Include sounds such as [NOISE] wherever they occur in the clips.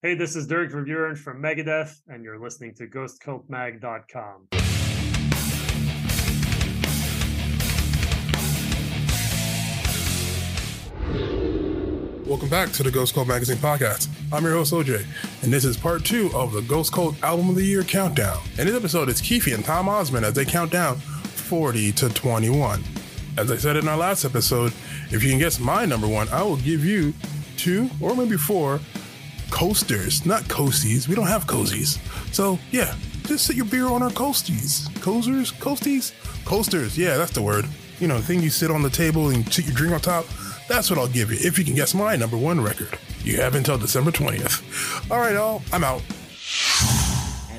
Hey, this is Dirk Verbeuren from Megadeth, and you're listening to GhostCultMag.com. Welcome back to the Ghost Cult Magazine podcast. I'm your host OJ, and this is part two of the Ghost Cult Album of the Year countdown. In this episode, it's Keefe and Tom Osman as they count down 40 to 21. As I said in our last episode, if you can guess my number one, I will give you two or maybe four coasters, not coasties. We don't have cozies. So yeah, just sit your beer on our coasties. Coasters? Coasties? Coasters. Yeah, that's the word. You know, the thing you sit on the table and sit your drink on top. That's what I'll give you if you can guess my number one record. You have until December 20th. All right, all. I'm out.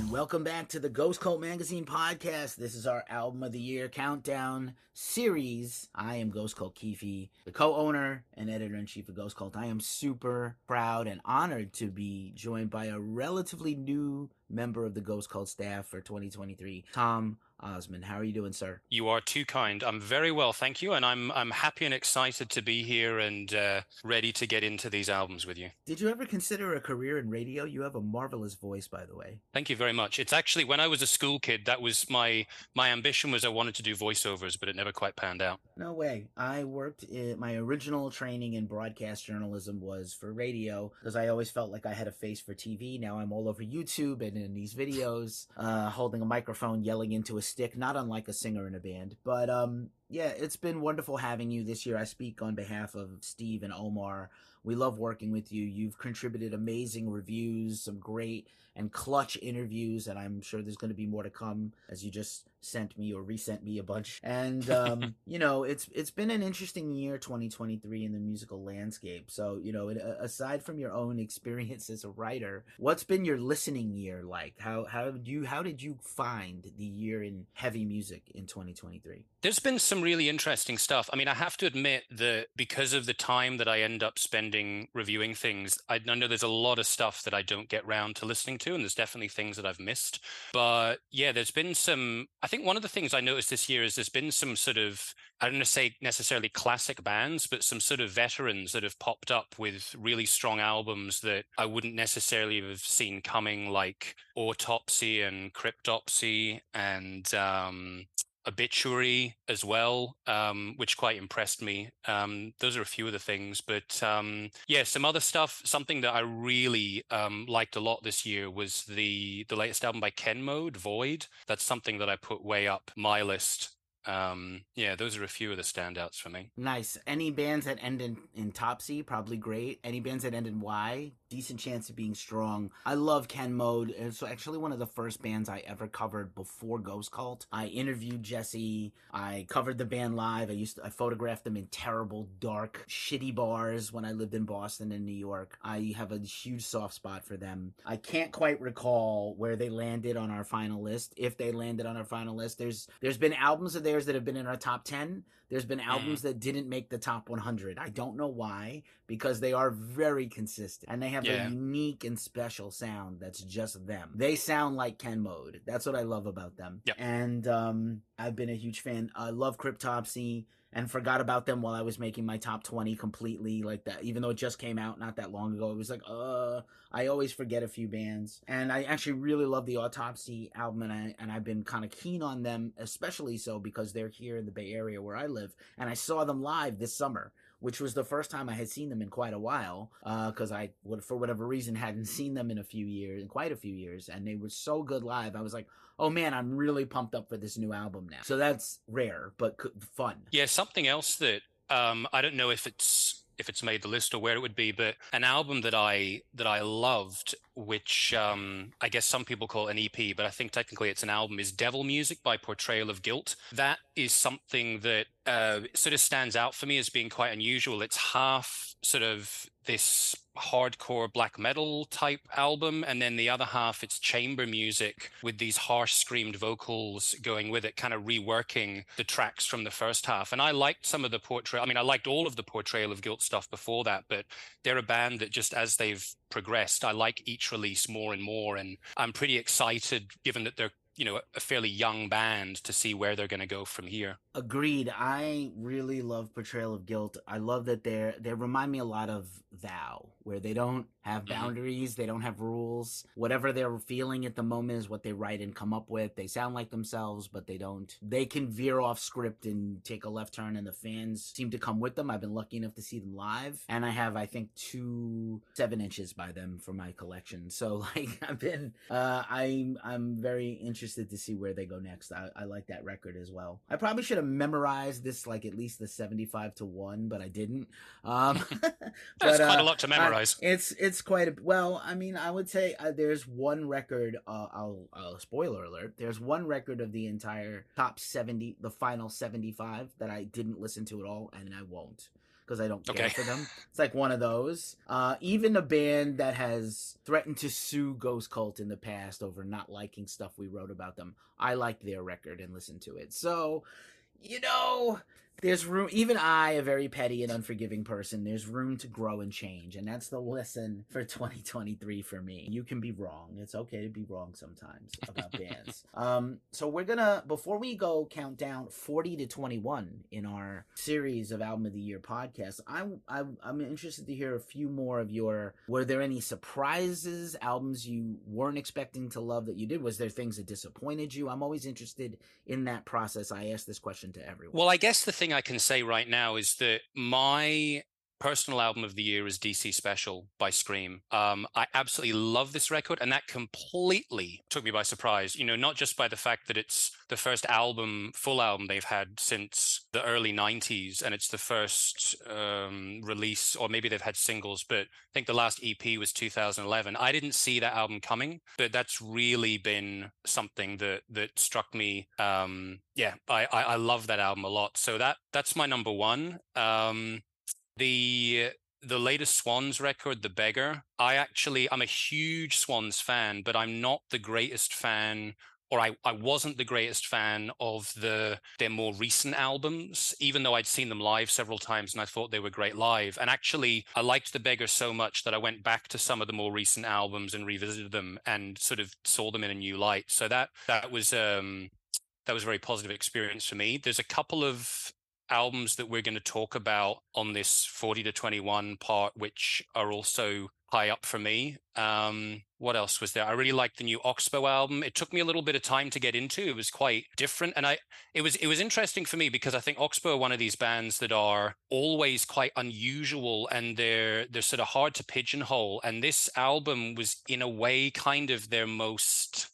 Welcome back to the Ghost Cult Magazine podcast. This is our album of the year countdown series. I am Ghost Cult Keefe, the co-owner and editor in chief of Ghost Cult. I am super proud and honored to be joined by a relatively new member of the Ghost Cult staff for 2023, Tom Osman. How are you doing, sir? You are too kind. I'm very well, thank you, and I'm I'm happy and excited to be here and uh, ready to get into these albums with you. Did you ever consider a career in radio? You have a marvelous voice, by the way. Thank you very much. It's actually when I was a school kid, that was my my ambition was I wanted to do voiceovers, but it never quite panned out. No way. I worked in my original training in broadcast journalism was for radio because I always felt like I had a face for TV. Now I'm all over YouTube and in these videos, uh, holding a microphone, yelling into a stick, not unlike a singer in a band. But um, yeah, it's been wonderful having you this year. I speak on behalf of Steve and Omar. We love working with you. You've contributed amazing reviews, some great and clutch interviews, and I'm sure there's going to be more to come as you just sent me or resent me a bunch. And um, [LAUGHS] you know, it's it's been an interesting year 2023 in the musical landscape. So, you know, aside from your own [LAUGHS] experience as a writer, what's been your listening year like? How how do you how did you find the year in heavy music in 2023? There's been some really interesting stuff. I mean, I have to admit that because of the time that I end up spending reviewing things, I know there's a lot of stuff that I don't get round to listening to, and there's definitely things that I've missed. But yeah, there's been some. I think one of the things I noticed this year is there's been some sort of I don't say necessarily classic bands, but some sort of veterans that have popped up with really strong albums that I wouldn't necessarily have seen coming, like Autopsy and Cryptopsy and um, obituary as well, um, which quite impressed me. Um, those are a few of the things, but um, yeah, some other stuff. Something that I really um, liked a lot this year was the the latest album by Ken Mode, Void. That's something that I put way up my list um yeah those are a few of the standouts for me nice any bands that end in in topsy probably great any bands that end in y decent chance of being strong. I love ken mode. It's actually one of the first bands i ever covered before ghost cult. I interviewed jesse. I covered the band live. I used to, i photographed them in terrible dark shitty bars when i lived in boston and new york. I have a huge soft spot for them. I can't quite recall where they landed on our final list. If they landed on our final list there's there's been albums of theirs that have been in our top 10. There's been albums that didn't make the top 100. I don't know why, because they are very consistent and they have yeah. a unique and special sound that's just them. They sound like Ken Mode. That's what I love about them. Yep. And um, I've been a huge fan. I love Cryptopsy and forgot about them while I was making my top 20 completely like that even though it just came out not that long ago it was like uh I always forget a few bands and I actually really love the Autopsy album and I and I've been kind of keen on them especially so because they're here in the Bay Area where I live and I saw them live this summer which was the first time I had seen them in quite a while, because uh, I, for whatever reason, hadn't seen them in a few years, in quite a few years, and they were so good live. I was like, oh man, I'm really pumped up for this new album now. So that's rare, but fun. Yeah, something else that um, I don't know if it's if it's made the list or where it would be, but an album that I that I loved, which um, I guess some people call an EP, but I think technically it's an album, is Devil Music by Portrayal of Guilt. That is something that uh, sort of stands out for me as being quite unusual. It's half sort of this hardcore black metal type album and then the other half it's chamber music with these harsh screamed vocals going with it kind of reworking the tracks from the first half. And i liked some of the portrayal i mean i liked all of the portrayal of guilt stuff before that but they're a band that just as they've progressed i like each release more and more and i'm pretty excited given that they're you know a fairly young band to see where they're going to go from here. Agreed. I really love portrayal of guilt. I love that they're they remind me a lot of thou where they don't have Mhm. boundaries. They don't have rules. Whatever they're feeling at the moment is what they write and come up with. They sound like themselves, but they don't. They can veer off script and take a left turn, and the fans seem to come with them. I've been lucky enough to see them live, and I have, I think, two seven inches by them for my collection. So, [LAUGHS] like, I've been, uh, I'm, I'm very interested to see where they go next. I, I like that record as well. I probably should have memorized this, like, at least the seventy-five to one, but I didn't. Um, [LAUGHS] [LAUGHS] That's but, quite uh, a lot to I- it's it's quite a well. I mean, I would say uh, there's one record. Uh, I'll, I'll spoiler alert. There's one record of the entire top seventy, the final seventy-five that I didn't listen to at all, and I won't because I don't care Okay. for them. It's like one of those. Uh, even a band that has threatened to sue Ghost Cult in the past over not liking stuff we wrote about them. I liked their record and listened to it. So, you know, there's room even i a very petty and unforgiving person there's room to grow and change and that's the lesson for [LAUGHS] 2023 for me. You can be wrong. It's okay to be wrong sometimes about bands [LAUGHS] um so we're gonna before we go count down 40 to 21 in our series of album of the year podcasts i'm i'm, I'm interested to hear a few more of your were there any surprises albums you weren't expecting to love that you did? Was there things that disappointed you? I'm always interested in that process. I ask this question to everyone. Well, I guess the thing I can say right now is that my personal album of the year is DC Special by Scream. Um, I absolutely love this record, and that completely took me by surprise. You know, not just by the fact that it's the first album, full album they've had since the early 90s, and it's the first um, release, or maybe they've had singles, but I think the last EP was 2011. I didn't see that album coming, but that's really been something that that struck me. Um, yeah, I, I I love that album a lot. So that that's my number one. Um, the the latest Swans record, The Beggar. I actually I'm a huge Swans fan, but I'm not the greatest fan or I, I wasn't the greatest fan of the their more recent albums, even though I'd seen them live several times and I thought they were great live. And actually, I liked The Beggar so much that I went back to some of the more recent albums and revisited them and sort of saw them in a new light. So that that was um that was a very positive experience for me. There's a couple of albums that we're going to talk about on this 40 to 21 part, which are also high up for me. Um, what else was there? I really liked the new Oxbow album. It took me a little bit of time to get into. It was quite different, and I it was it was interesting for me because I think Oxbow are one of these bands that are always quite unusual and they're they're sort of hard to pigeonhole. And this album was in a way kind of their most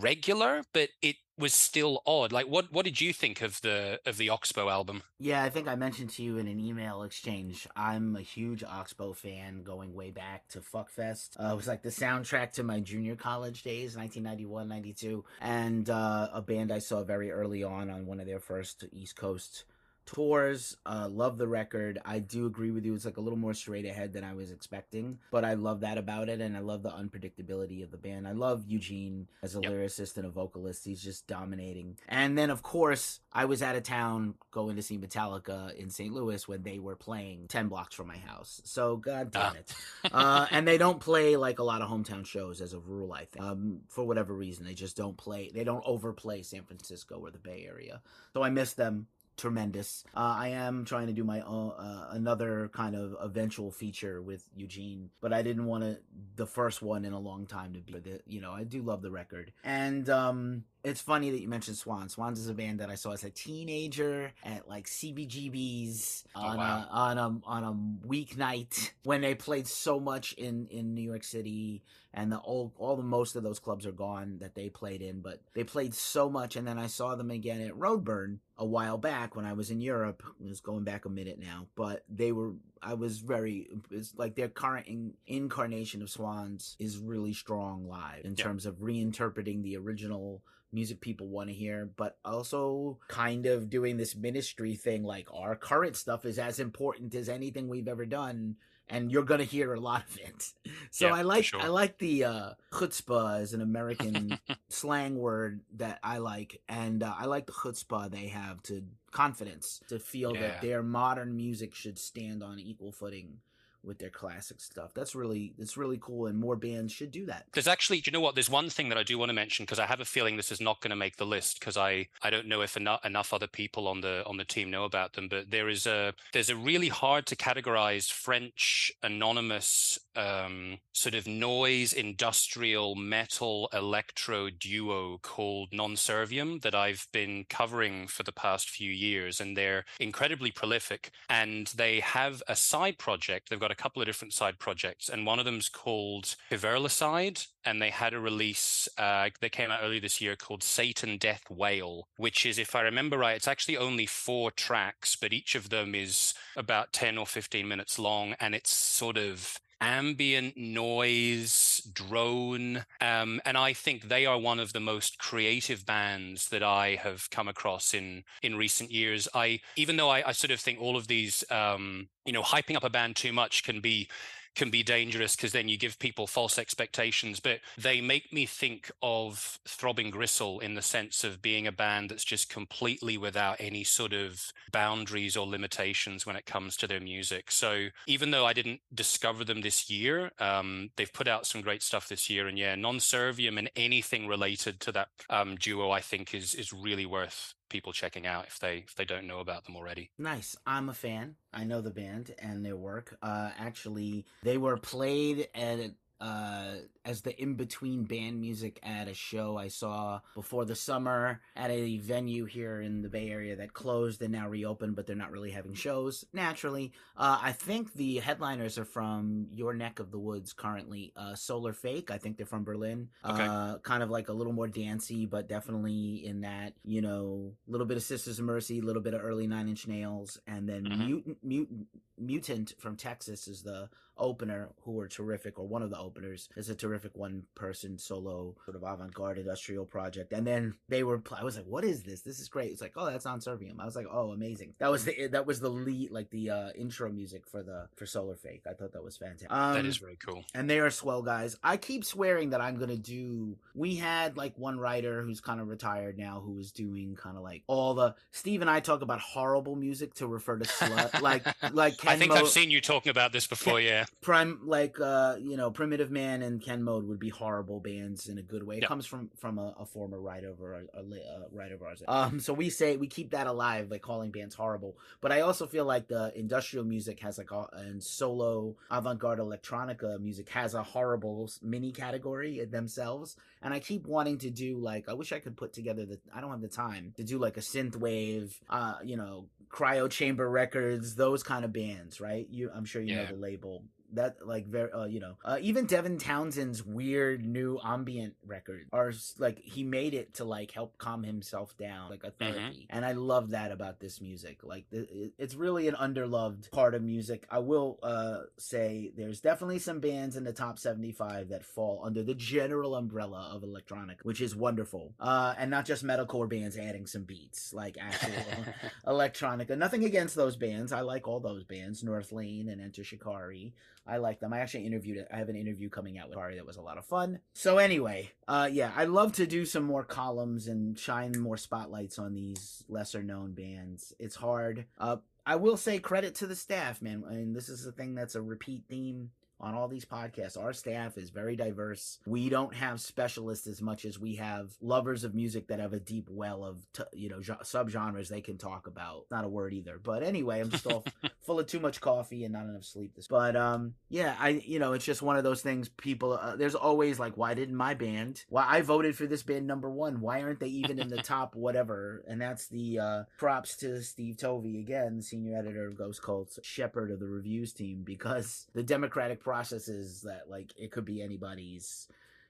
regular, but it was still odd. Like what what did you think of the of the Oxbow album? Yeah, I think I mentioned to you in an email exchange. I'm a huge Oxbow fan going way back to Fuckfest. Uh, it was like the soundtrack to my junior college days, 1991, 92. And uh, a band I saw very early on on one of their first East Coast tours. Uh, love the record. I do agree with you. It's like a little more straight ahead than I was expecting, but I love that about it, and I love the unpredictability of the band. I love Eugene as a Yep. lyricist and a vocalist. He's just dominating. And then, of course, I was out of town going to see Metallica in St. Louis when they were playing ten blocks from my house. So god damn Ah. it. uh, and they don't play like a lot of hometown shows as a rule. I think um, for whatever reason they just don't play. They don't overplay San Francisco or the Bay Area. So I miss them tremendous. Uh, I am trying to do my own uh, another kind of eventual feature with Eugene, but I didn't want to the first one in a long time to be. The, you know, I do love the record, and um, it's funny that you mentioned Swans. Swans is a band that I saw as a teenager at like CBGB's Oh, on wow. a on a on a weeknight when they played so much in in New York City and the all all the most of those clubs are gone that they played in, but they played so much. And then I saw them again at Roadburn a while back when I was in Europe. It was going back a minute now, but they were. I was very. It's like their current in, incarnation of Swans is really strong live in Yeah. terms of reinterpreting the original music people want to hear, but also kind of doing this ministry thing. Like our current stuff is as important as anything we've ever done and you're gonna hear a lot of [LAUGHS] it. So Yeah, I like sure. I like the uh, chutzpah as an American [LAUGHS] slang word that I like, and uh, I like the chutzpah they have to confidence to feel Yeah. that their modern music should stand on equal footing with their classic stuff. That's really that's really cool, and more bands should do that. There's actually, do you know what? There's one thing that I do want to mention because I have a feeling this is not going to make the list because I I don't know if enough enough other people on the on the team know about them. But there is a there's a really hard to categorize French anonymous um, sort of noise industrial metal electro duo called Non Servium that I've been covering for the past few years, and they're incredibly prolific. And they have a side project. They've got a couple of different side projects, and one of them's called Piverlicide, and they had a release uh, that came out earlier this year called Satan Death Whale, which is, if I remember right, it's actually only four tracks, but each of them is about 10 or 15 minutes long, and it's sort of ambient noise, drone. Um, and I think they are one of the most creative bands that I have come across in in recent years. I even though I, I sort of think all of these um, you know, hyping up a band too much can be can be dangerous because then you give people false expectations. But they make me think of Throbbing Gristle in the sense of being a band that's just completely without any sort of boundaries or limitations when it comes to their music. So even though I didn't discover them this year, um, they've put out some great stuff this year. And yeah, Non Servium and anything related to that um, duo, I think is is really worth people checking out if they if they don't know about them already. Nice. I'm a fan. I know the band and their work. Uh, actually, they were played at uh, as the in between band music at a show I saw before the summer at a venue here in the Bay Area that closed and now reopened, but they're not really having shows. Naturally, uh, I think the headliners are from your neck of the woods currently. Uh, Solar Fake, I think they're from Berlin. Okay. Uh, kind of like a little more dancey, but definitely in that you know, little bit of Sisters of Mercy, a little bit of early Nine Inch Nails, and then Mhm. Mutant Mutant Mutant from Texas is the opener who were terrific or one of the openers is a terrific one person solo sort of avant-garde industrial project and then they were, I was like what is this this is great it's like oh that's on servium i was like oh amazing that was the that was the lead like the uh intro music for the for solar fake i thought that was fantastic um, that is very cool. and they are swell guys. I keep swearing that I'm gonna do. We had like one writer who's kind of retired now, who was doing kind of like all the. Steve and I talk about horrible music to refer to slut, like [LAUGHS] like Ken I think Mo- I've seen you talking about this before. [LAUGHS] Yeah. Prime like uh you know primitive man and ken mode would be horrible bands in a good way. It Yeah. comes from from a, a former writer over a, a writer of ours. Um so we say we keep that alive by calling bands horrible. But i also feel like the industrial music has like a and solo avant-garde electronica music has a horrible mini category themselves. And i keep wanting to do like i wish i could put together the i don't have the time to do like a synth wave uh you know cryo chamber records those kind of bands right? You i'm sure you know the label that like very uh, you know uh, even Devin Townsend's weird new ambient record are like he made it to like help calm himself down like a therapy and I love that about this music like th- it's really an underloved part of music I will uh say there's definitely some bands in the top 75 that fall under the general umbrella of electronic which is wonderful uh and not just metalcore bands adding some beats like actual [LAUGHS] electronica. Nothing against those bands. I like all those bands, North Lane and Enter Shikari. I like them. I actually interviewed it. I have an interview coming out with Shikari that was a lot of fun. So anyway, uh yeah, I'd love to do some more columns and shine more spotlights on these lesser known bands. It's hard. Uh I will say credit to the staff, man. And this is the thing that's a repeat theme on all these podcasts. Our staff is very diverse. We don't have specialists as much as we have lovers of music that have a deep well of t- you know gen- subgenres they can talk about. Not a word either. But anyway, I'm just all [LAUGHS] full of too much coffee and not enough sleep. This, but um, yeah, I you know it's just one of those things. People, uh, there's always like, why didn't my band? Why I voted for this band number one? Why aren't they even in the [LAUGHS] top whatever? And that's the uh, props to Steve Tovey again, senior editor of Ghost Cults, shepherd of the reviews team, because the democratic process is that like it could be anybody's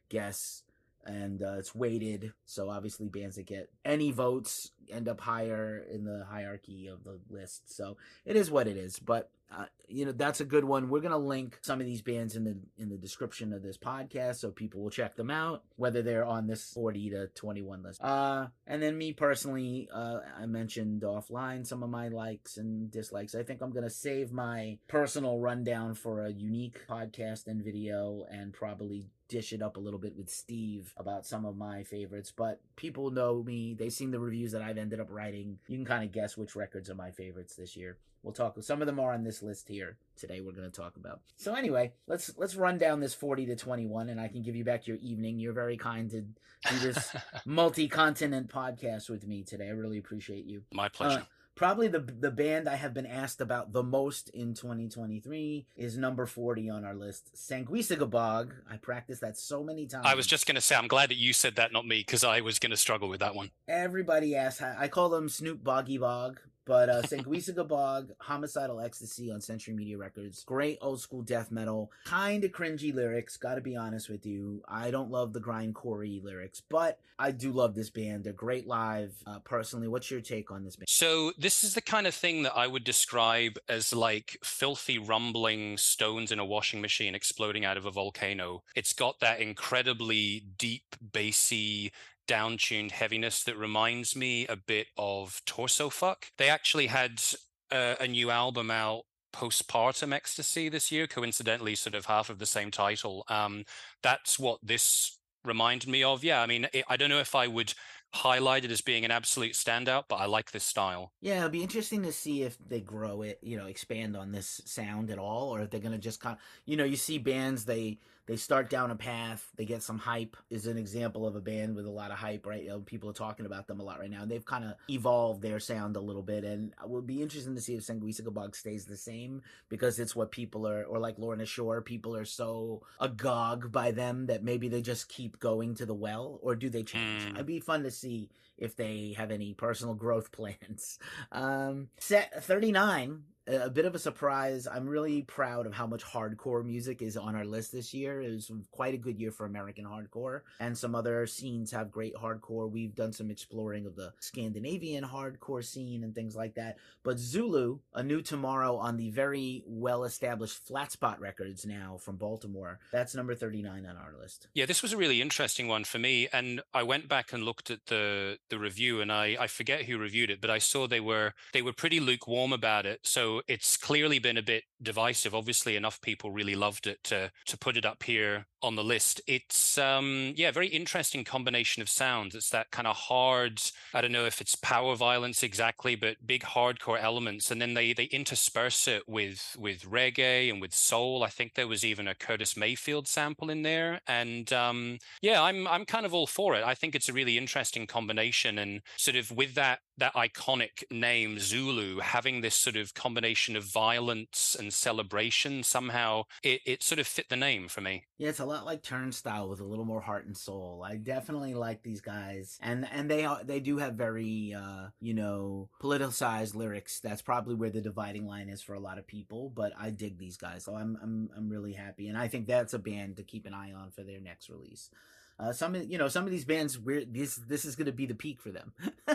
guess and uh, it's weighted. So obviously, bands that get any votes end up higher in the hierarchy of the list. So it is what it is. But uh, you know that's a good one. We're gonna link some of these bands in the in the description of this podcast, so people will check them out, whether they're on this forty to twenty one list. Uh, and then me personally, uh, I mentioned offline some of my likes and dislikes. I think I'm gonna save my personal rundown for a unique podcast and video, and probably dish it up a little bit with Steve about some of my favorites, but people know me. They've seen the reviews that I've ended up writing. You can kind of guess which records are my favorites this year. We'll talk. Some of them are on this list here today. We're going to talk about. So anyway, let's let's run down this forty to twenty one, and I can give you back your evening. You're very kind to do this [LAUGHS] multi continent podcast with me today. I really appreciate you. My pleasure. Uh, probably the the band I have been asked about the most in 2023 is number 40 on our list, Sanguisugabogg. I practiced that so many times. I was just going to say, I'm glad that you said that, not me, because I was going to struggle with that one. Everybody asks. I call them Snoop Boggy Bog but uh, [LAUGHS] Sanguisugabogg, Homicidal Ecstasy on Century Media Records. Great old school death metal. Kind of cringy lyrics, gotta be honest with you. I don't love the grindcore lyrics, but I do love this band. They're great live. Uh, personally, what's your take on this band? So, this is the kind of thing that I would describe as like filthy, rumbling stones in a washing machine exploding out of a volcano. It's got that incredibly deep, bassy, downtuned heaviness that reminds me a bit of Torso Fuck. They actually had uh, a new album out postpartum ecstasy this year coincidentally sort of half of the same title. Um that's what this reminded me of. Yeah i mean it, i don't know if i would highlight it as being an absolute standout but i like this style. Yeah it'll be interesting to see if they grow it you know expand on this sound at all or if they're gonna just kind of you know you see bands they they start down a path, they get some hype. Is an example of a band with a lot of hype, right? You know, people are talking about them a lot right now. They've kind of evolved their sound a little bit, and it would be interesting to see if Sanguisugabogg stays the same because it's what people are, or like Lorna Shore, people are so agog by them that maybe they just keep going to the well, or do they change? Mm. It'd be fun to see if they have any personal growth [LAUGHS] plans. Um, set 39 a bit of a surprise. I'm really proud of how much hardcore music is on our list this year. It was quite a good year for American hardcore, and some other scenes have great hardcore. We've done some exploring of the Scandinavian hardcore scene and things like that. But Zulu, a new tomorrow on the very well established Flat Spot Records now from Baltimore, that's number 39 on our list. Yeah, this was a really interesting one for me. And I went back and looked at the the review and I, I forget who reviewed it, but I saw they were they were pretty lukewarm about it. So it's clearly been a bit divisive. Obviously, enough people really loved it to to put it up here on the list. It's um yeah, very interesting combination of sounds. It's that kind of hard, I don't know if it's power violence exactly, but big hardcore elements. And then they they intersperse it with with reggae and with soul. I think there was even a Curtis Mayfield sample in there. And um yeah, I'm I'm kind of all for it. I think it's a really interesting combination and sort of with that that iconic name Zulu having this sort of combination of violence and celebration somehow it, it sort of fit the name for me. Yeah, it's a lot like Turnstile with a little more heart and soul. I definitely like these guys, and and they are they do have very uh, you know politicized lyrics. That's probably where the dividing line is for a lot of people. But I dig these guys, so I'm I'm I'm really happy, and I think that's a band to keep an eye on for their next release. Uh, some you know some of these bands where this this is going to be the peak for them, [LAUGHS]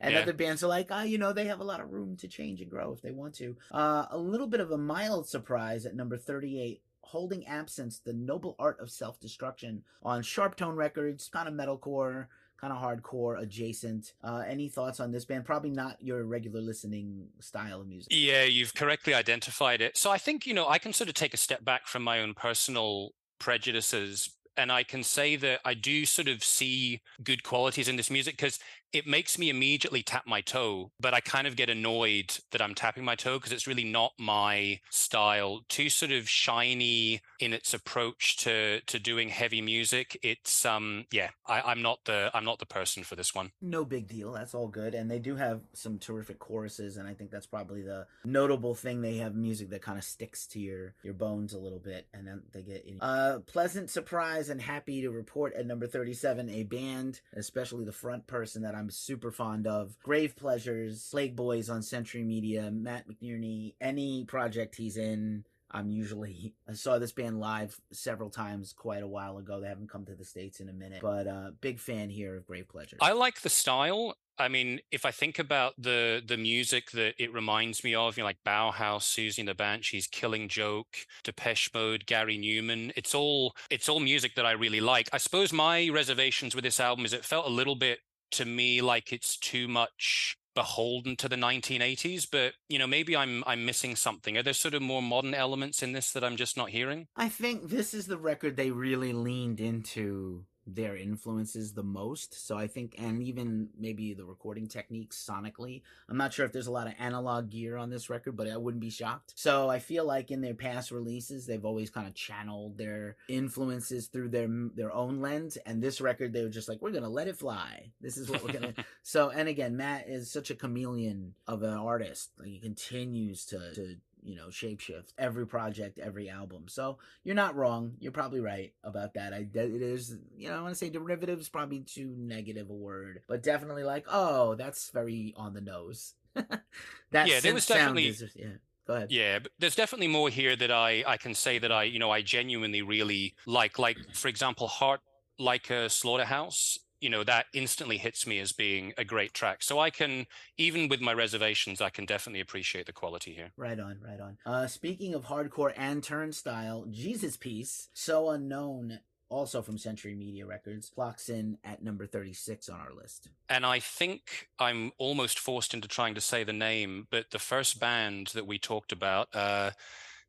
and yeah. other bands are like ah you know they have a lot of room to change and grow if they want to. Uh, a little bit of a mild surprise at number thirty eight holding absence the noble art of self destruction on Sharp Tone Records, kind of metalcore, kind of hardcore adjacent. Uh, any thoughts on this band? Probably not your regular listening style of music. Yeah, you've correctly identified it. So I think, you know, I can sort of take a step back from my own personal prejudices and I can say that I do sort of see good qualities in this music because it makes me immediately tap my toe, but I kind of get annoyed that I'm tapping my toe because it's really not my style. Too sort of shiny in its approach to to doing heavy music. It's um yeah, I, am not the I'm not the person for this one. No big deal. That's all good. And they do have some terrific choruses, and I think that's probably the notable thing. They have music that kind of sticks to your your bones a little bit, and then they get in. Uh, pleasant surprise and happy to report at number 37 a band, especially the front person that I'm super fond of. Grave Pleasures, Plague Boys on Century Media, Matt McNerney, any project he's in. I'm usually I saw this band live several times quite a while ago. They haven't come to the states in a minute, but uh, big fan here of Grave Pleasures. I like the style. I mean, if I think about the the music that it reminds me of, you know, like Bauhaus, Siouxsie and the Banshees, Killing Joke, Depeche Mode, Gary Numan, it's all it's all music that I really like. I suppose my reservations with this album is it felt a little bit to me like it's too much beholden to the 1980s, but you know, maybe I'm I'm missing something. Are there sort of more modern elements in this that I'm just not hearing? I think this is the record they really leaned into their influences the most. So I think, and even maybe the recording techniques sonically. I'm not sure if there's a lot of analog gear on this record, but I wouldn't be shocked. So I feel like in their past releases, they've always kind of channeled their influences through their their own lens. And this record, they were just like, we're gonna let it fly. This is what we're gonna. [LAUGHS] so and again, Matt is such a chameleon of an artist. Like he continues to to you know shapeshift every project every album so you're not wrong you're probably right about that i it is you know i want to say derivatives probably too negative a word but definitely like oh that's very on the nose [LAUGHS] that yeah there was definitely is, yeah Go ahead. Yeah, but there's definitely more here that I I can say that I you know I genuinely really like. Like for example, Heart Like a Slaughterhouse you know that instantly hits me as being a great track. So i can even with my reservations i can definitely appreciate the quality here. Right on right on. Uh speaking of hardcore and turnstile jesus piece so unknown also from century media records clocks in at number 36 on our list. And i think i'm almost forced into trying to say the name but the first band that we talked about uh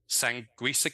Sanguisic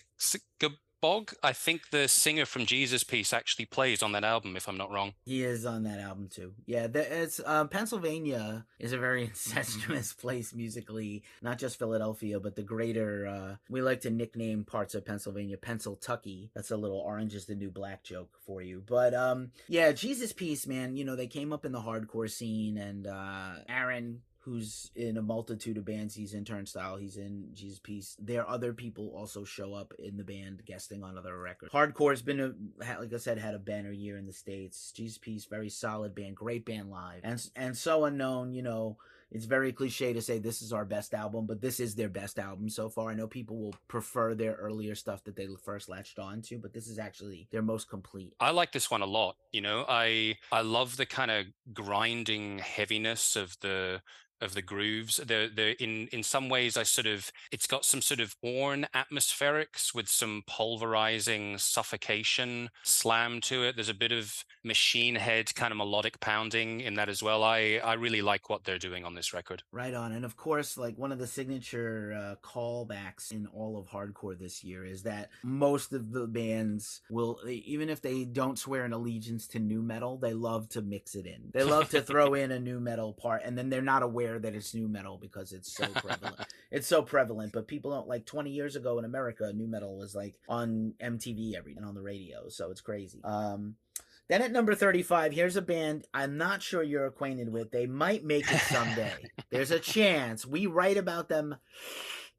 Bog. I think the singer from Jesus Piece actually plays on that album, if I'm not wrong. He is on that album too. Yeah, the, it's uh, Pennsylvania is a very [LAUGHS] incestuous place musically, not just Philadelphia, but the greater. Uh, we like to nickname parts of Pennsylvania Pennsyltucky. That's a little orange is the new black joke for you. But um, yeah, Jesus Piece, man. You know they came up in the hardcore scene, and uh, Aaron who's in a multitude of bands. He's in Turnstile, he's in Jesus Piece. There are other people also show up in the band guesting on other records. Hardcore's been a like I said had a banner year in the states. Jesus Piece very solid band, great band live. And and so unknown, you know, it's very cliche to say this is our best album, but this is their best album so far. I know people will prefer their earlier stuff that they first latched on to, but this is actually their most complete. I like this one a lot. You know, I I love the kind of grinding heaviness of the of the grooves. They're, they're in in some ways I sort of it's got some sort of worn atmospherics with some pulverizing suffocation slam to it. There's a bit of machine head kind of melodic pounding in that as well. I I really like what they're doing on this record. Right on, and of course, like one of the signature uh, callbacks in all of hardcore this year is that most of the bands will, even if they don't swear an allegiance to nu metal, they love to mix it in. They love to throw [LAUGHS] in a nu metal part, and then they're not aware that it's nu metal because it's so prevalent. [LAUGHS] it's so prevalent, but people don't like 20 years ago in America, nu metal was like on MTV every and on the radio, so it's crazy. Um, then at number 35, here's a band I'm not sure you're acquainted with. They might make it someday. [LAUGHS] There's a chance. We write about them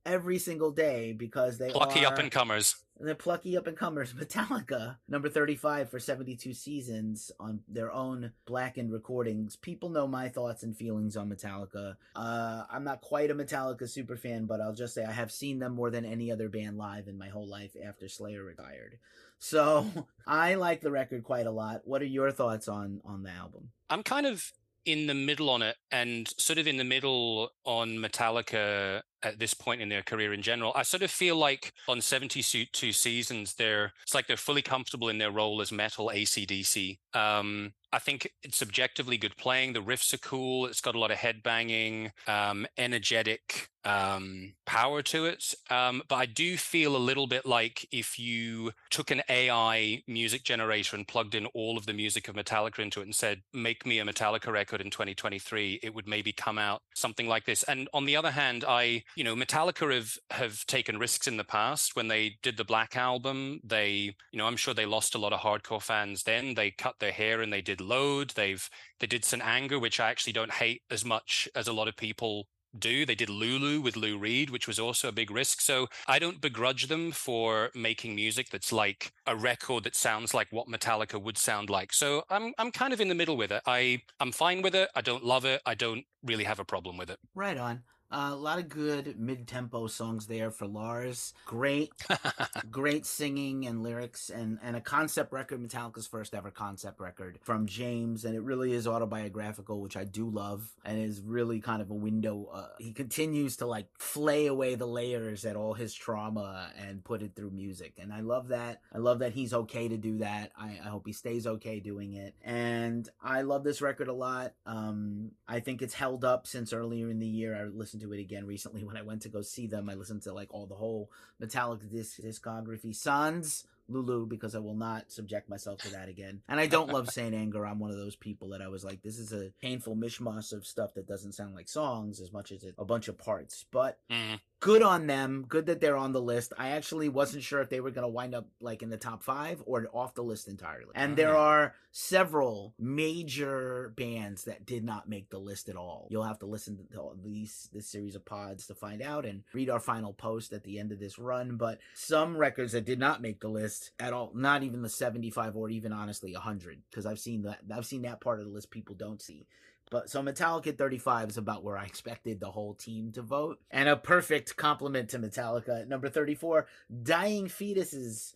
every single day because they plucky are, up and comers. They're plucky up and comers. [LAUGHS] Metallica, number 35 for 72 seasons on their own blackened recordings. People know my thoughts and feelings on Metallica. Uh, I'm not quite a Metallica super fan, but I'll just say I have seen them more than any other band live in my whole life after Slayer retired. So [LAUGHS] I like the record quite a lot. What are your thoughts on on the album? I'm kind of in the middle on it and sort of in the middle on Metallica at this point in their career in general. I sort of feel like on 72 seasons, they're it's like they're fully comfortable in their role as metal ACDC. Um, I think it's subjectively good playing. The riffs are cool. It's got a lot of head banging, um, energetic um, power to it. Um, but I do feel a little bit like if you took an AI music generator and plugged in all of the music of Metallica into it and said, make me a Metallica record in 2023, it would maybe come out something like this. And on the other hand, I, you know, Metallica have, have taken risks in the past. When they did the Black Album, they, you know, I'm sure they lost a lot of hardcore fans then. They cut their hair and they did load. They've they did St. Anger, which I actually don't hate as much as a lot of people do. They did Lulu with Lou Reed, which was also a big risk. So I don't begrudge them for making music that's like a record that sounds like what Metallica would sound like. So I'm I'm kind of in the middle with it. I I'm fine with it. I don't love it. I don't really have a problem with it. Right on. Uh, a lot of good mid-tempo songs there for Lars. Great, [LAUGHS] great singing and lyrics, and and a concept record, Metallica's first ever concept record from James, and it really is autobiographical, which I do love, and is really kind of a window. Uh, he continues to like flay away the layers at all his trauma and put it through music, and I love that. I love that he's okay to do that. I, I hope he stays okay doing it, and I love this record a lot. Um, I think it's held up since earlier in the year. I listened to it again recently when I went to go see them. I listened to like all the whole Metallica disc discography. Sans Lulu because I will not subject myself to that again. And I don't love [LAUGHS] Saint Anger. I'm one of those people that I was like, this is a painful mishmash of stuff that doesn't sound like songs as much as it, a bunch of parts. But Mm. Good on them. Good that they're on the list. I actually wasn't sure if they were going to wind up like in the top five or off the list entirely. And there Ah. are several major bands that did not make the list at all. You'll have to listen to all these this series of pods to find out and read our final post at the end of this run. But some records that did not make the list at all, not even the 75 or even honestly 100, because I've seen that I've seen that part of the list people don't see. But so Metallica at 35 is about where I expected the whole team to vote. And a perfect compliment to Metallica at number 34, Dying Fetus's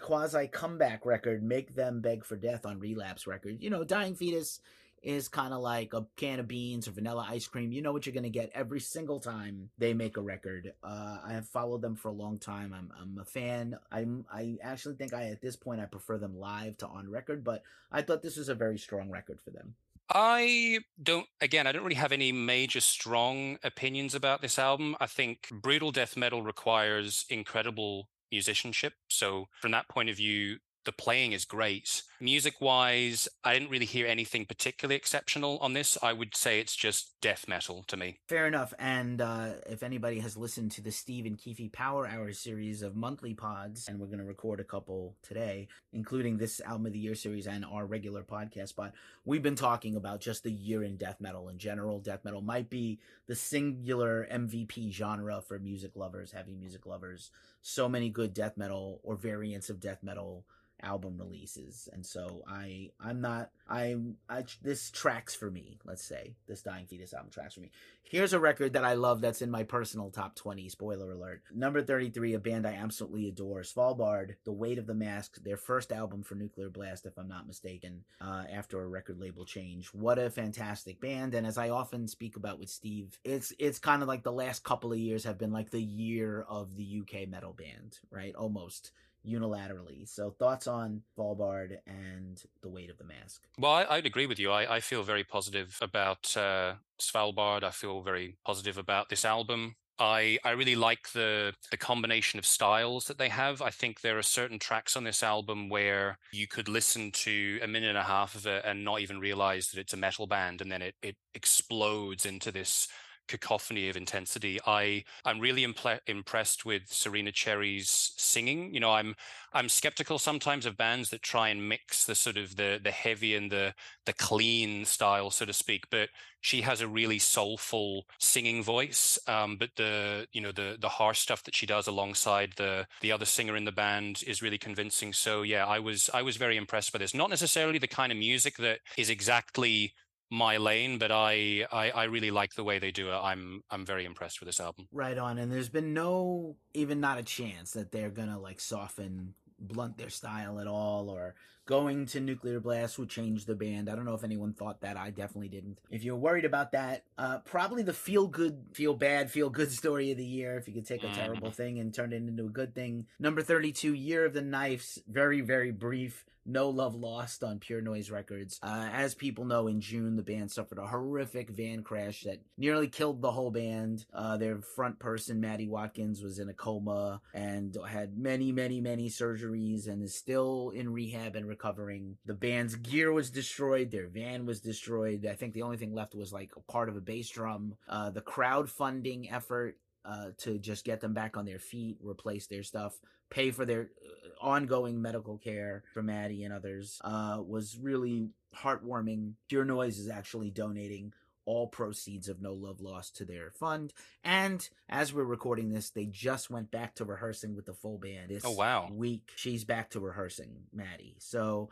quasi comeback record, Make Them Beg for Death on Relapse record. You know, Dying Fetus is kind of like a can of beans or vanilla ice cream. You know what you're going to get every single time they make a record. Uh, I have followed them for a long time. I'm, I'm a fan. I'm, I actually think I, at this point, I prefer them live to on record, but I thought this was a very strong record for them. I don't, again, I don't really have any major strong opinions about this album. I think brutal death metal requires incredible musicianship. So, from that point of view, the playing is great. Music wise, I didn't really hear anything particularly exceptional on this. I would say it's just death metal to me. Fair enough. And uh, if anybody has listened to the Steve and Keefe Power Hour series of monthly pods, and we're going to record a couple today, including this album of the year series and our regular podcast pod, we've been talking about just the year in death metal in general. Death metal might be the singular MVP genre for music lovers, heavy music lovers. So many good death metal or variants of death metal album releases and so i i'm not i'm i this tracks for me let's say this dying fetus album tracks for me. Here's a record that i love that's in my personal top 20 spoiler alert. Number 33 a band i absolutely adore svalbard the weight of the mask their first album for nuclear blast if i'm not mistaken uh, after a record label change. What a fantastic band and as i often speak about with steve it's it's kind of like the last couple of years have been like the year of the uk metal band right? Almost unilaterally. So thoughts on Svalbard and the weight of the mask? Well, I, I'd agree with you. I, I feel very positive about uh, Svalbard. I feel very positive about this album. I, I really like the the combination of styles that they have. I think there are certain tracks on this album where you could listen to a minute and a half of it and not even realize that it's a metal band, and then it it explodes into this cacophony of intensity. I I'm really impressed with Serena Cherry's singing. You know, I'm I'm skeptical sometimes of bands that try and mix the sort of the the heavy and the the clean style, so to speak. But she has a really soulful singing voice. Um, but the you know the the harsh stuff that she does alongside the the other singer in the band is really convincing. So yeah, I was I was very impressed by this. Not necessarily the kind of music that is exactly my lane, but I, I I really like the way they do it. I'm I'm very impressed with this album. Right on. And there's been no, even not a chance that they're gonna like soften, blunt their style at all, or going to Nuclear Blast would change the band. I don't know if anyone thought that. I definitely didn't. If you're worried about that, uh, probably the feel good, feel bad, feel good [LAUGHS] story of the year. If you could take a Mhm. terrible thing and turn it into a good thing. Number 32, Year of the Knives. Very, very brief. No Love Lost on Pure Noise Records. Uh, as people know, in June, the band suffered a horrific van crash that nearly killed the whole band. Uh, their front person, Maddie Watkins, was in a coma and had many, many, many surgeries and is still in rehab and recovering. The band's gear was destroyed, their van was destroyed. I think the only thing left was like a part of a bass drum. Uh, the crowdfunding effort uh, to just get them back on their feet, replace their stuff, pay for their uh, ongoing medical care for Maddie and others uh, was really heartwarming. Pure Noise is actually donating all proceeds of No Love Lost to their fund. And as we're recording this, they just went back to rehearsing with the full band this Oh, wow. week. She's back to rehearsing, Maddie. So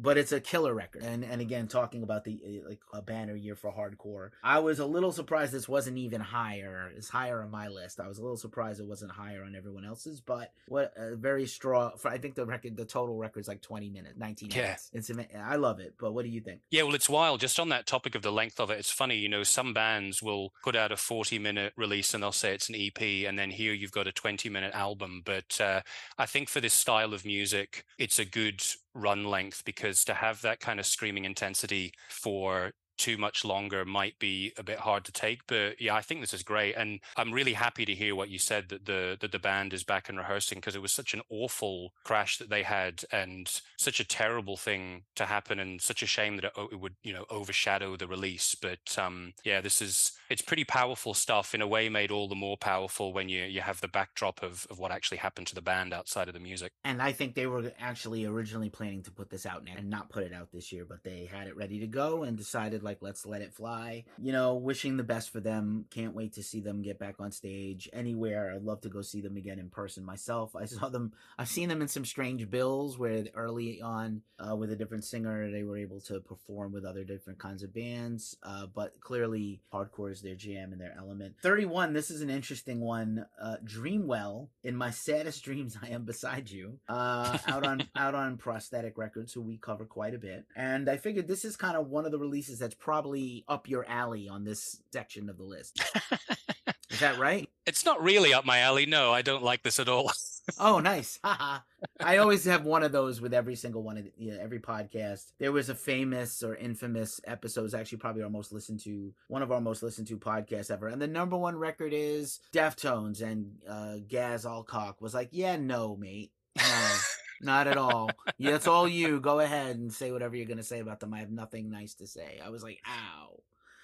but it's a killer record. And and again, talking about the uh, like a banner year for hardcore, I was a little surprised this wasn't even higher. It's higher on my list. I was a little surprised it wasn't higher on everyone else's. But what a very strong. For, I think the record, the total record is like twenty minutes, nineteen Yeah. minutes. It's I love it. But what do you think? Yeah, well, it's wild. Just on that topic of the length of it, it's funny. You know, some bands will put out a 40 minute release and they'll say it's an EP, and then here you've got a 20 minute album. But uh, I think for this style of music, it's a good run length because to have that kind of screaming intensity for too much longer might be a bit hard to take but yeah i think this is great and i'm really happy to hear what you said that the that the band is back and rehearsing because it was such an awful crash that they had and such a terrible thing to happen and such a shame that it, it would you know overshadow the release but um yeah this is it's pretty powerful stuff in a way made all the more powerful when you you have the backdrop of of what actually happened to the band outside of the music. And I think they were actually originally planning to put this out and not put it out this year, but they had it ready to go and decided like let's let it fly. You know, wishing the best for them. Can't wait to see them get back on stage anywhere. I'd love to go see them again in person myself. I [LAUGHS] saw them. I've seen them in some strange bills where early on uh, with a different singer they were able to perform with other different kinds of bands. Uh, but clearly, hardcore is their jam and their element. Thirty-one. This is an interesting one. Uh, Dreamwell. In my saddest dreams, I am beside you. Uh, out on [LAUGHS] out on prosthetic records, who we cover quite a bit. And I figured this is kind of one of the releases that's probably up your alley on this section of the list. [LAUGHS] Is that right? it's not really up my alley no i don't like this at all [LAUGHS] Oh, nice. I always have one of those with every single one of the, yeah, every podcast. There was a famous or infamous episode, it's actually probably our most listened to, one of our most listened to podcasts ever. And the number one record is Deftones and uh, Gaz Alcock was like, yeah, no, mate. No, not at all. Yeah, it's all you. Go ahead and say whatever you're going to say about them. I have nothing nice to say. I was like, ow.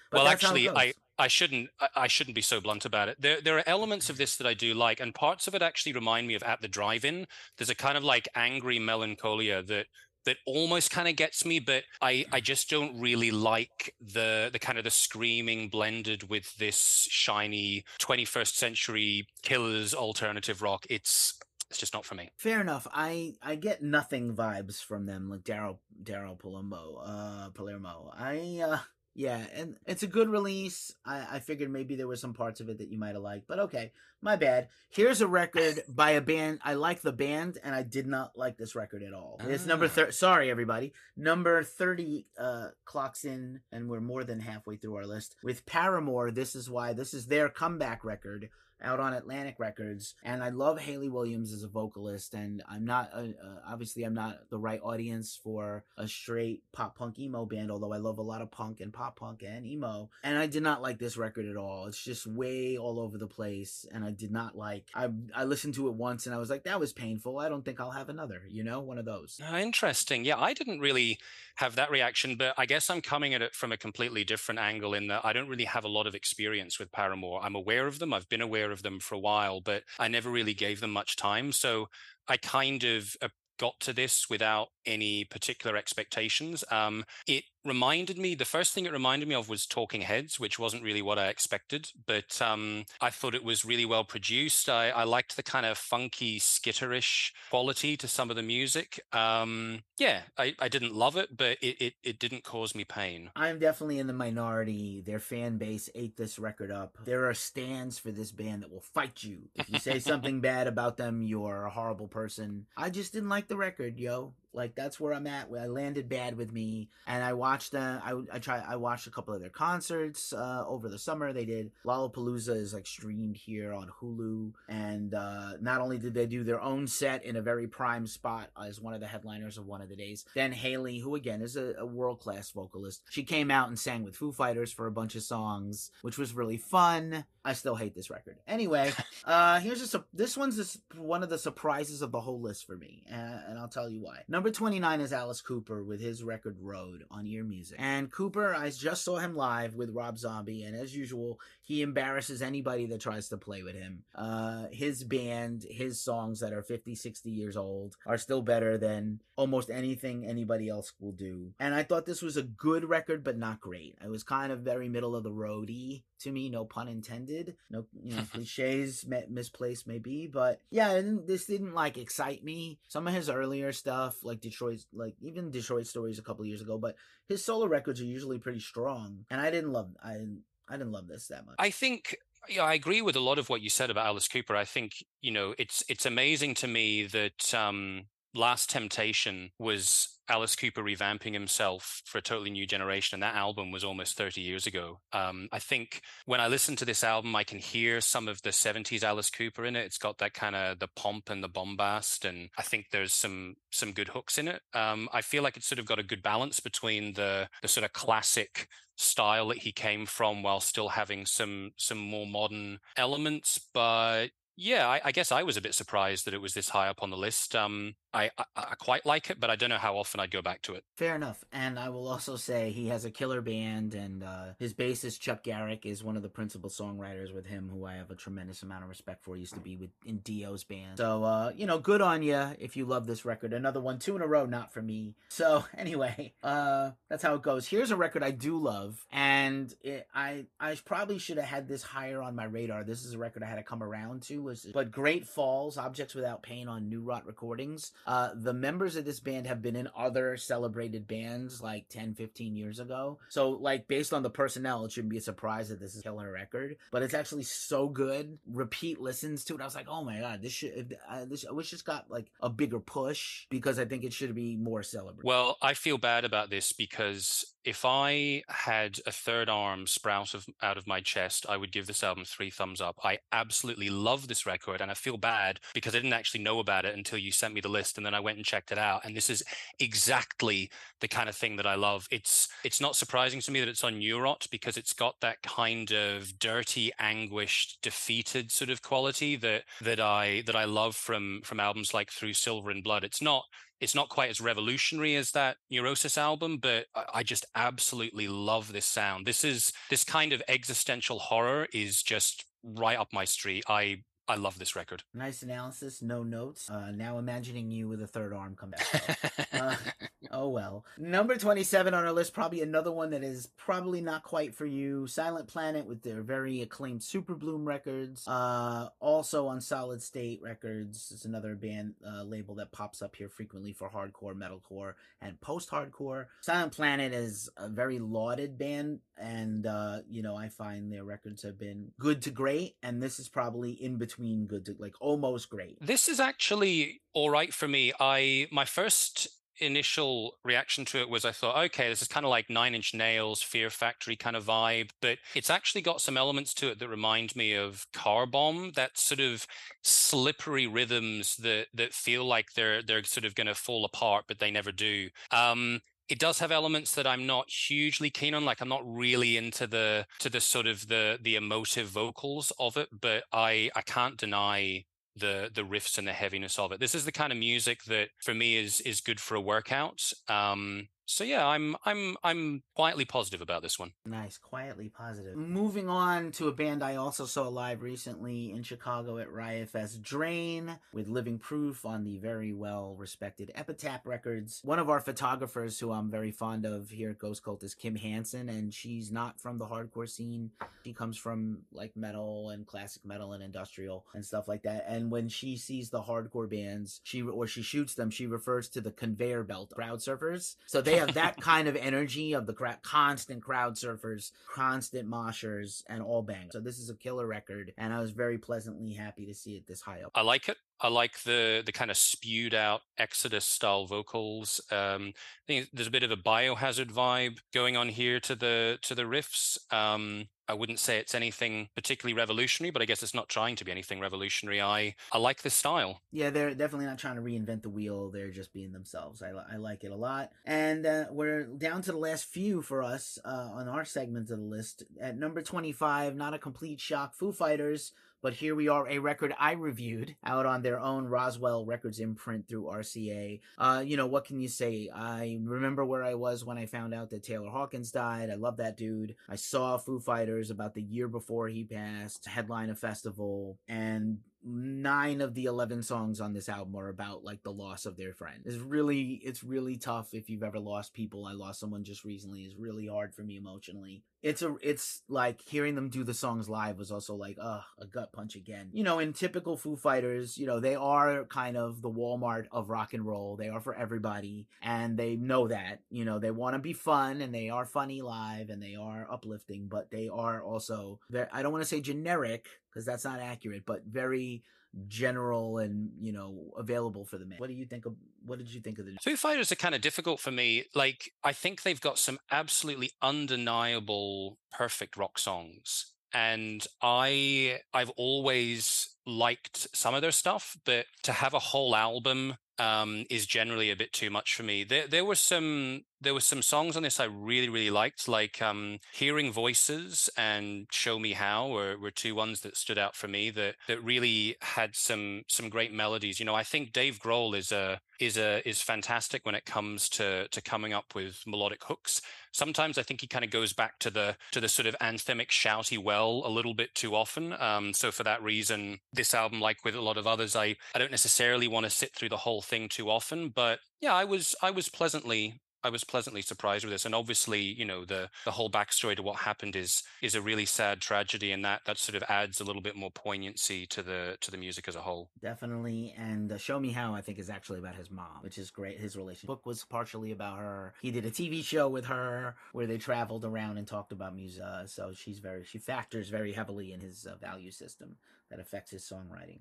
But well that's how it actually i. I shouldn't I- I shouldn't be so blunt about it. There there are elements of this that I do like, and parts of it actually remind me of At the Drive-In. There's a kind of like angry melancholia that that almost kind of gets me, but I I just don't really like the the kind of the screaming blended with this shiny 21st century killers alternative rock. It's it's just not for me. Fair enough. I I get nothing vibes from them like Daryl Daryl Palumbo, uh Palermo. I uh yeah, and it's a good release. I I figured maybe there were some parts of it that you might have liked, but okay, my bad. Here's a record [LAUGHS] by a band. I like the band, and I did not like this record at all. It's number Ah. thir- Sorry, everybody. Number thirty uh clocks in, and we're more than halfway through our list with Paramore. This is why this is their comeback record out on Atlantic Records, and I love Hayley Williams as a vocalist. And I'm not, uh, uh, obviously, I'm not the right audience for a straight pop punk emo band, although I love a lot of punk and pop punk and emo. And I did not like this record at all. It's just way all over the place, and I did not like. I I listened to it once, and I was like, that was painful. I don't think I'll have another. You know, one of those. Ah, interesting. Yeah, I didn't really have that reaction, but I guess I'm coming at it from a completely different angle in that I don't really have a lot of experience with Paramore. I'm aware of them, I've been aware of them for a while, but I never really gave them much time. So I kind of uh, got to this without any particular expectations. Um, it reminded me, the first thing it reminded me of was Talking Heads, which wasn't really what I expected, but um, I thought it was really well produced. I, I liked the kind of funky, skitterish quality to some of the music. Um, yeah, I, I didn't love it, but it, it, it didn't cause me pain. I'm definitely in the minority. Their fan base ate this record up. There are stands for this band that will fight you. If you say [LAUGHS] something bad about them, you're a horrible person. I just didn't like the record, yo. Like that's where I'm at. I landed bad with me, and I watched them. I I try. I watched a couple of their concerts uh, over the summer. They did Lollapalooza is like streamed here on Hulu, and uh, not only did they do their own set in a very prime spot as one of the headliners of one of the days, then Hayley, who again is a, a world class vocalist, she came out and sang with Foo Fighters for a bunch of songs, which was really fun. I still hate this record. Anyway, [LAUGHS] uh, here's a this one's a s one of the surprises of the whole list for me, uh, and I'll tell you why. Number 29 is Alice Cooper with his record Road on Ear Music. And Cooper, I just saw him live with Rob Zombie, and as usual, he embarrasses anybody that tries to play with him. Uh, his band, his songs that are 50, 60 years old are still better than almost anything anybody else will do. And I thought this was a good record, but not great. It was kind of very middle of the roady to me, no pun intended. No, you know, [LAUGHS] cliches mi- misplaced maybe, but yeah, this didn't like excite me. Some of his earlier stuff, like like Detroit, like even Detroit Stories a couple years ago. But his solo records are usually pretty strong, and I didn't love I didn't, I didn't love this that much. I think yeah, I agree with a lot of what you said about Alice Cooper. I think you know it's it's amazing to me that um, Last Temptation was Alice Cooper revamping himself for a totally new generation, and that album was almost 30 years ago. Um, I think when I listen to this album, I can hear some of the 70s Alice Cooper in it. It's got that kind of the pomp and the bombast, and I think there's some some good hooks in it. Um, I feel like it's sort of got a good balance between the the sort of classic style that he came from while still having some some more modern elements but yeah, I, I, guess I was a bit surprised that it was this high up on the list. Um, I, I, I, quite like it, but I don't know how often I'd go back to it. Fair enough. And I will also say he has a killer band, and uh, his bassist Chuck Garric is one of the principal songwriters with him, who I have a tremendous amount of respect for. He used to be with in Dio's band. So uh, you know, good on you if you love this record. Another one, two in a row, not for me. So [LAUGHS] anyway, uh, that's how it goes. Here's a record I do love, and it, I I probably should have had this higher on my radar. This is a record I had to come around to. Was but Great Falls, Objects Without Pain on Neurot Recordings. Uh, the members of this band have been in other celebrated bands like 10, 15 years ago. So, like, based on the personnel, it shouldn't be a surprise that this is a killer record. But it's actually so good. Repeat listens to it. I was like, oh my god, this should. Uh, this I wish this got like a bigger push because I think it should be more celebrated. Well, I feel bad about this because if I had a third arm sprout of, out of my chest, I would give this album three thumbs up. I absolutely love this record, and I feel bad because I didn't actually know about it until you sent me the list, and then I went and checked it out. And this is exactly the kind of thing that I love. It's it's not surprising to me that it's on Neurot because it's got that kind of dirty, anguished, defeated sort of quality that that I that I love from from albums like Through Silver and Blood. It's not it's not quite as revolutionary as that Neurosis album, but I just absolutely love this sound. This is this kind of existential horror is just right up my street. I I love this record. Nice analysis, no notes. Uh, now imagining you with a third arm come back. uh, [LAUGHS] oh well. Number 27 on our list, probably another one that is probably not quite for you. Silent Planet with their very acclaimed Super Bloom records. Uh, also on Solid State Records. It's another band uh, label that pops up here frequently for hardcore, metalcore, and post hardcore. Silent Planet is a very lauded band, and, uh, you know, I find their records have been good to great, and this is probably in between between good like almost great. This is actually all right for me. I my first initial reaction to it was I thought, okay, this is kind of like Nine Inch Nails, Fear Factory kind of vibe, but it's actually got some elements to it that remind me of Car Bomb, that sort of slippery rhythms that that feel like they're they're sort of going to fall apart, but they never do. Um, it does have elements that I'm not hugely keen on. Like I'm not really into the to the sort of the the emotive vocals of it, but I I can't deny the the riffs and the heaviness of it. This is the kind of music that for me is is good for a workout. Um, so yeah, I'm I'm I'm quietly positive about this one. Nice, quietly positive. Moving on to a band I also saw live recently in Chicago at Riot Fest, Drain, with Living Proof on the very well respected Epitaph Records. One of our photographers who I'm very fond of here at Ghost Cult is Kim Hansen, and she's not from the hardcore scene. She comes from like metal and classic metal and industrial and stuff like that. And when she sees the hardcore bands, she or she shoots them, she refers to the conveyor belt crowd surfers. So they have that kind of energy of the cra- constant crowd surfers, constant moshers, and all bang. So this is a killer record, and I was very pleasantly happy to see it this high up. I like it. I like the the kind of spewed out Exodus style vocals. Um, I think there's a bit of a biohazard vibe going on here to the to the riffs. Um, I wouldn't say it's anything particularly revolutionary, but I guess it's not trying to be anything revolutionary. I I like this style. Yeah, they're definitely not trying to reinvent the wheel. They're just being themselves. I, I like it a lot. And uh, we're down to the last few for us uh, on our segment of the list. At number 25, not a complete shock, Foo Fighters but here we are, a record I reviewed out on their own Roswell Records imprint through RCA. Uh, you know, what can you say? I remember where I was when I found out that Taylor Hawkins died. I love that dude. I saw Foo Fighters about the year before he passed, headline a festival, and nine of the 11 songs on this album are about like the loss of their friend. It's really it's really tough if you've ever lost people. I lost someone just recently. It's really hard for me emotionally. It's a it's like hearing them do the songs live was also like uh a gut punch again. You know in typical foo fighters you know they are kind of the walmart of rock and roll. They are for everybody and they know that you know they want to be fun and they are funny live and they are uplifting but they are also i don't want to say generic because that's not accurate but very general and you know available for the man. What do you think of? What did you think of the Foo Fighters are kind of difficult for me. Like I think they've got some absolutely undeniable perfect rock songs, and I I've always liked some of their stuff, but to have a whole album um, is generally a bit too much for me. There, there were some there were some songs on this I really really liked, like um, "Hearing Voices" and "Show Me How" were, were two ones that stood out for me that that really had some some great melodies. You know, I think Dave Grohl is a is a is fantastic when it comes to to coming up with melodic hooks. Sometimes I think he kind of goes back to the to the sort of anthemic shouty well a little bit too often. Um, so for that reason, this album, like with a lot of others, I I don't necessarily want to sit through the whole thing too often. But yeah, I was I was pleasantly I was pleasantly surprised with this. And obviously, you know, the the whole backstory to what happened is is a really sad tragedy, and that that sort of adds a little bit more poignancy to the to the music as a whole. Definitely, and uh, Show Me How I think is actually about his mom, which is great. His relationship book was partially about her. He did a TV show with her where they traveled around and talked about music. Uh, so she's very she factors very heavily in his uh, value system that affects his songwriting.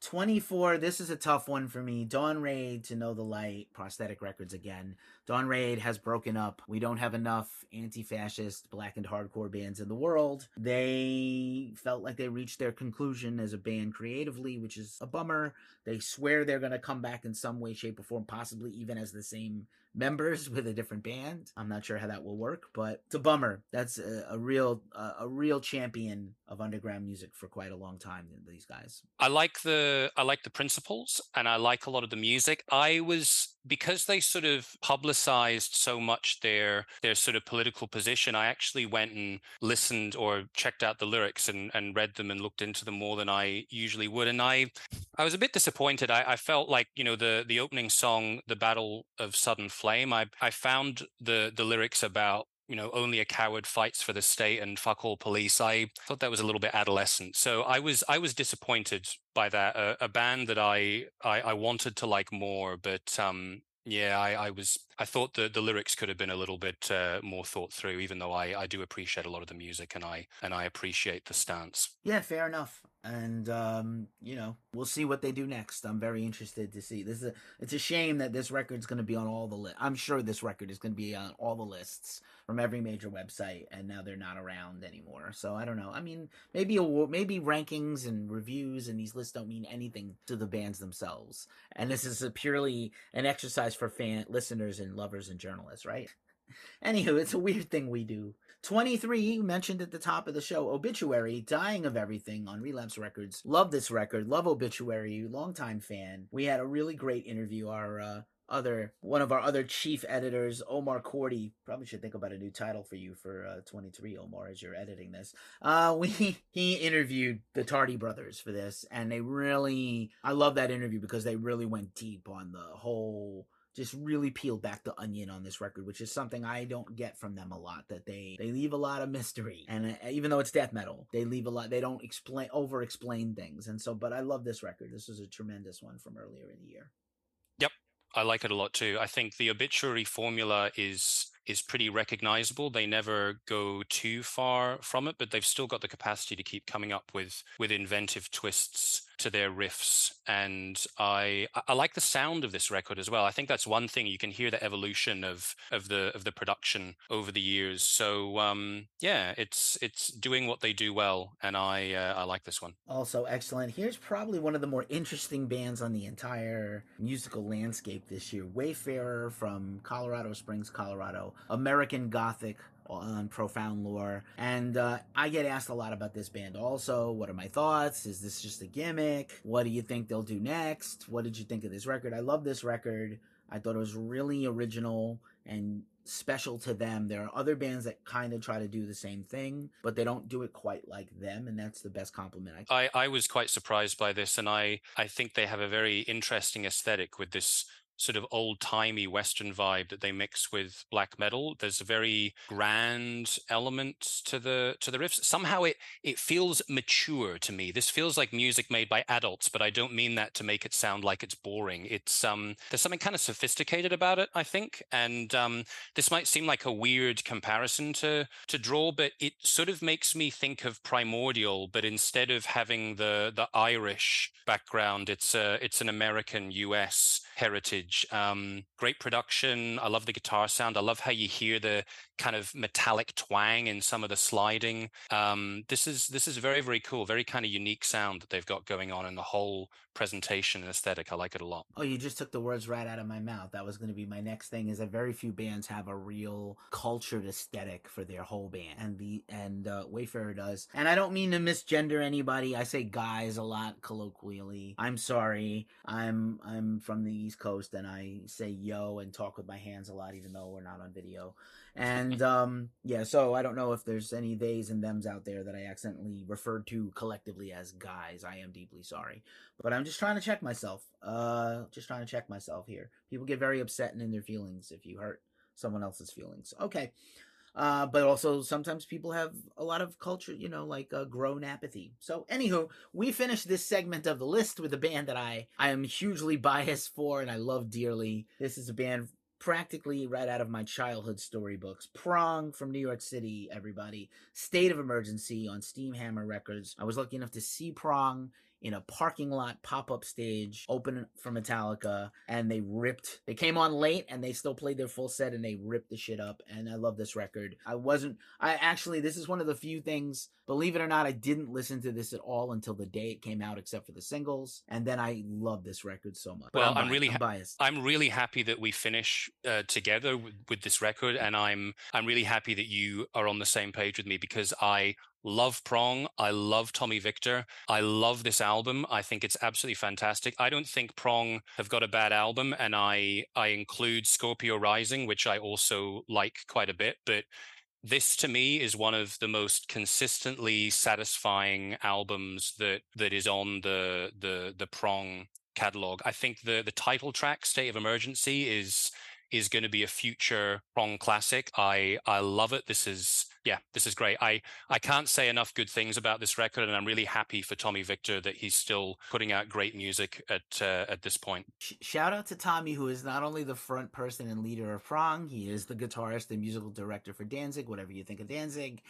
24 this is a tough one for me. Dawn Ray'd to know the light prosthetic records again. Dawn Ray'd has broken up. We don't have enough anti-fascist blackened hardcore bands in the world. They felt like they reached their conclusion as a band creatively which is a bummer. They swear they're going to come back in some way shape or form possibly even as the same members with a different band. I'm not sure how that will work, but it's a bummer. That's a, a real uh, a real champion of underground music for quite a long time. These guys. I like the I like the principles, and I like a lot of the music. I was because they sort of publicized so much their their sort of political position i actually went and listened or checked out the lyrics and, and read them and looked into them more than i usually would and i i was a bit disappointed i, I felt like you know the the opening song the battle of sudden flame i i found the the lyrics about you know, only a coward fights for the state and fuck all police. I thought that was a little bit adolescent. So I was I was disappointed by that. A, a band that I, I, I wanted to like more, but um, yeah, I, I was I thought the the lyrics could have been a little bit uh, more thought through. Even though I I do appreciate a lot of the music and I and I appreciate the stance. Yeah, fair enough and um, you know we'll see what they do next. I'm very interested to see. This is a, it's a shame that this record's going to be on all the list. I'm sure this record is going to be on all the lists from every major website, and now they're not around anymore. So I don't know. I mean, maybe maybe rankings and reviews and these lists don't mean anything to the bands themselves, and this is purely an exercise for fan listeners and lovers and journalists, right? [LAUGHS] Anywho, it's a weird thing we do. 23, mentioned at the top of the show, Obituary, Dying of Everything on Relapse Records. Love this record. Love Obituary. Longtime fan. We had a really great interview. Our uh, other one of our other chief editors, Omar Cordy. Probably should think about a new title for you for uh, 23, Omar, as you're editing this. Uh, we [LAUGHS] he interviewed the Tardy brothers for this, and they really I love that interview because they really went deep on the whole just really peeled back the onion on this record, which is something I don't get from them a lot. That they they leave a lot of mystery, and uh, even though it's death metal, they leave a lot. They don't explain over explain things, and so. But I love this record. This is a tremendous one from earlier in the year. Yep, I like it a lot too. I think the obituary formula is is pretty recognizable. They never go too far from it, but they've still got the capacity to keep coming up with with inventive twists to their riffs and I I like the sound of this record as well. I think that's one thing you can hear the evolution of of the of the production over the years. So um, yeah, it's it's doing what they do well, and I uh, I like this one. Also excellent. Here's probably one of the more interesting bands on the entire musical landscape this year. Wayfarer from Colorado Springs, Colorado. American Gothic on Profound Lore. And uh, I get asked a lot about this band also. What are my thoughts? Is this just a gimmick? What do you think they'll do next? What did you think of this record? I love this record. I thought it was really original and special to them. There are other bands that kind of try to do the same thing, but they don't do it quite like them, and that's the best compliment I. I, I was quite surprised by this, and I I think they have a very interesting aesthetic with this sort of old timey Western vibe that they mix with black metal. There's a very grand element to the to the riffs. Somehow it it feels mature to me. This feels like music made by adults, but I don't mean that to make it sound like it's boring. It's um there's something kind of sophisticated about it, I think. And um this might seem like a weird comparison to to draw, but it sort of makes me think of primordial, but instead of having the the Irish background, it's a it's an American US heritage. Um, great production. I love the guitar sound. I love how you hear the kind of metallic twang in some of the sliding. Um, this is this is very very cool. Very kind of unique sound that they've got going on in the whole presentation and aesthetic. I like it a lot. Oh, you just took the words right out of my mouth. That was going to be my next thing. Is that very few bands have a real cultured aesthetic for their whole band, and the and uh, Wayfarer does. And I don't mean to misgender anybody. I say guys a lot colloquially. I'm sorry. I'm I'm from the East Coast, and I say yo and talk with my hands a lot, even though we're not on video. And [LAUGHS] um, yeah, so I don't know if there's any theys and thems out there that I accidentally referred to collectively as guys. I am deeply sorry, but I'm just trying to check myself. Uh, just trying to check myself here. People get very upset and in their feelings if you hurt someone else's feelings. Okay. Uh, but also sometimes people have a lot of culture, you know, like uh, grown apathy. So, anywho, we finished this segment of the list with a band that I I am hugely [LAUGHS] biased for and I love dearly. This is a band practically right out of my childhood storybooks. Prong from New York City, everybody. State of Emergency on Steamhammer Records. I was lucky enough to see Prong in a parking lot pop-up stage open for Metallica and they ripped they came on late and they still played their full set and they ripped the shit up and I love this record. I wasn't I actually this is one of the few things believe it or not I didn't listen to this at all until the day it came out except for the singles and then I love this record so much. Well, I'm, I'm really I'm biased. I'm really happy that we finish uh, together with, with this record, and I'm I'm really happy that you are on the same page with me because I love Prong. I love Tommy Victor. I love this album. I think it's absolutely fantastic. I don't think Prong have got a bad album, and I I include Scorpio Rising, which I also like quite a bit, but. This to me is one of the most consistently satisfying albums that that is on the the the Prong catalog. I think the the title track "State of Emergency" is is going to be a future Prong classic. I I love it. This is yeah, this is great. I I can't say enough good things about this record, and I'm really happy for Tommy Victor that he's still putting out great music at uh, at this point. Shout out to Tommy, who is not only the front person and leader of Prong, he is the guitarist and musical director for Danzig. Whatever you think of Danzig,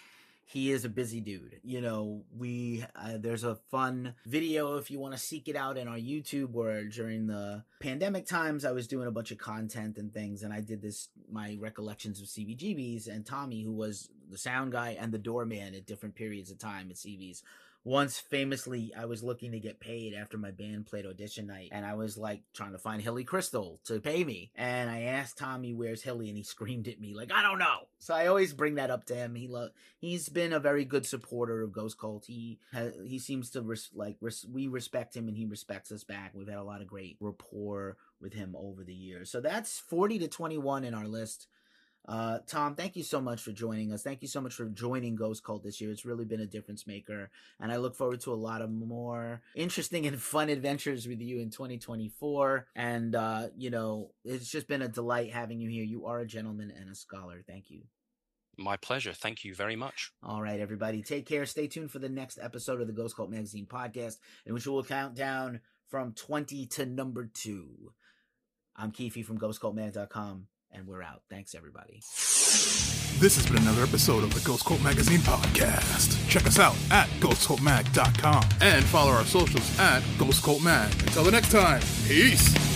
he is a busy dude. You know, we uh, there's a fun video if you want to seek it out in our YouTube. Where during the pandemic times, I was doing a bunch of content and things, and I did this my recollections of CBGBs. And Tommy, who was the sound guy and the doorman at different periods of time at CB's, once famously I was looking to get paid after my band played audition night and I was like trying to find Hilly Kristal to pay me. And I asked Tommy where's Hilly? And he screamed at me like I don't know. So I always bring that up to him. He lo- he's been a very good supporter of Ghost Cult. He he seems to res- like res- we respect him and he respects us back. We've had a lot of great rapport with him over the years. So that's 40 to 21 in our list uh, Tom, thank you so much for joining us. Thank you so much for joining Ghost Cult this year. It's really been a difference maker, and I look forward to a lot of more interesting and fun adventures with you in 2024. And uh, you know, it's just been a delight having you here. You are a gentleman and a scholar. Thank you. My pleasure. Thank you very much. All right, everybody, take care. Stay tuned for the next episode of the Ghost Cult Magazine podcast, in which we will count down from 20 to number two. I'm Keefe from GhostCultMag.com and we're out. Thanks, everybody. This has been another episode of the Ghost Cult Magazine podcast. Check us out at ghostcultmag.com and follow our socials at Ghost Cult Mag. Until the next time, peace.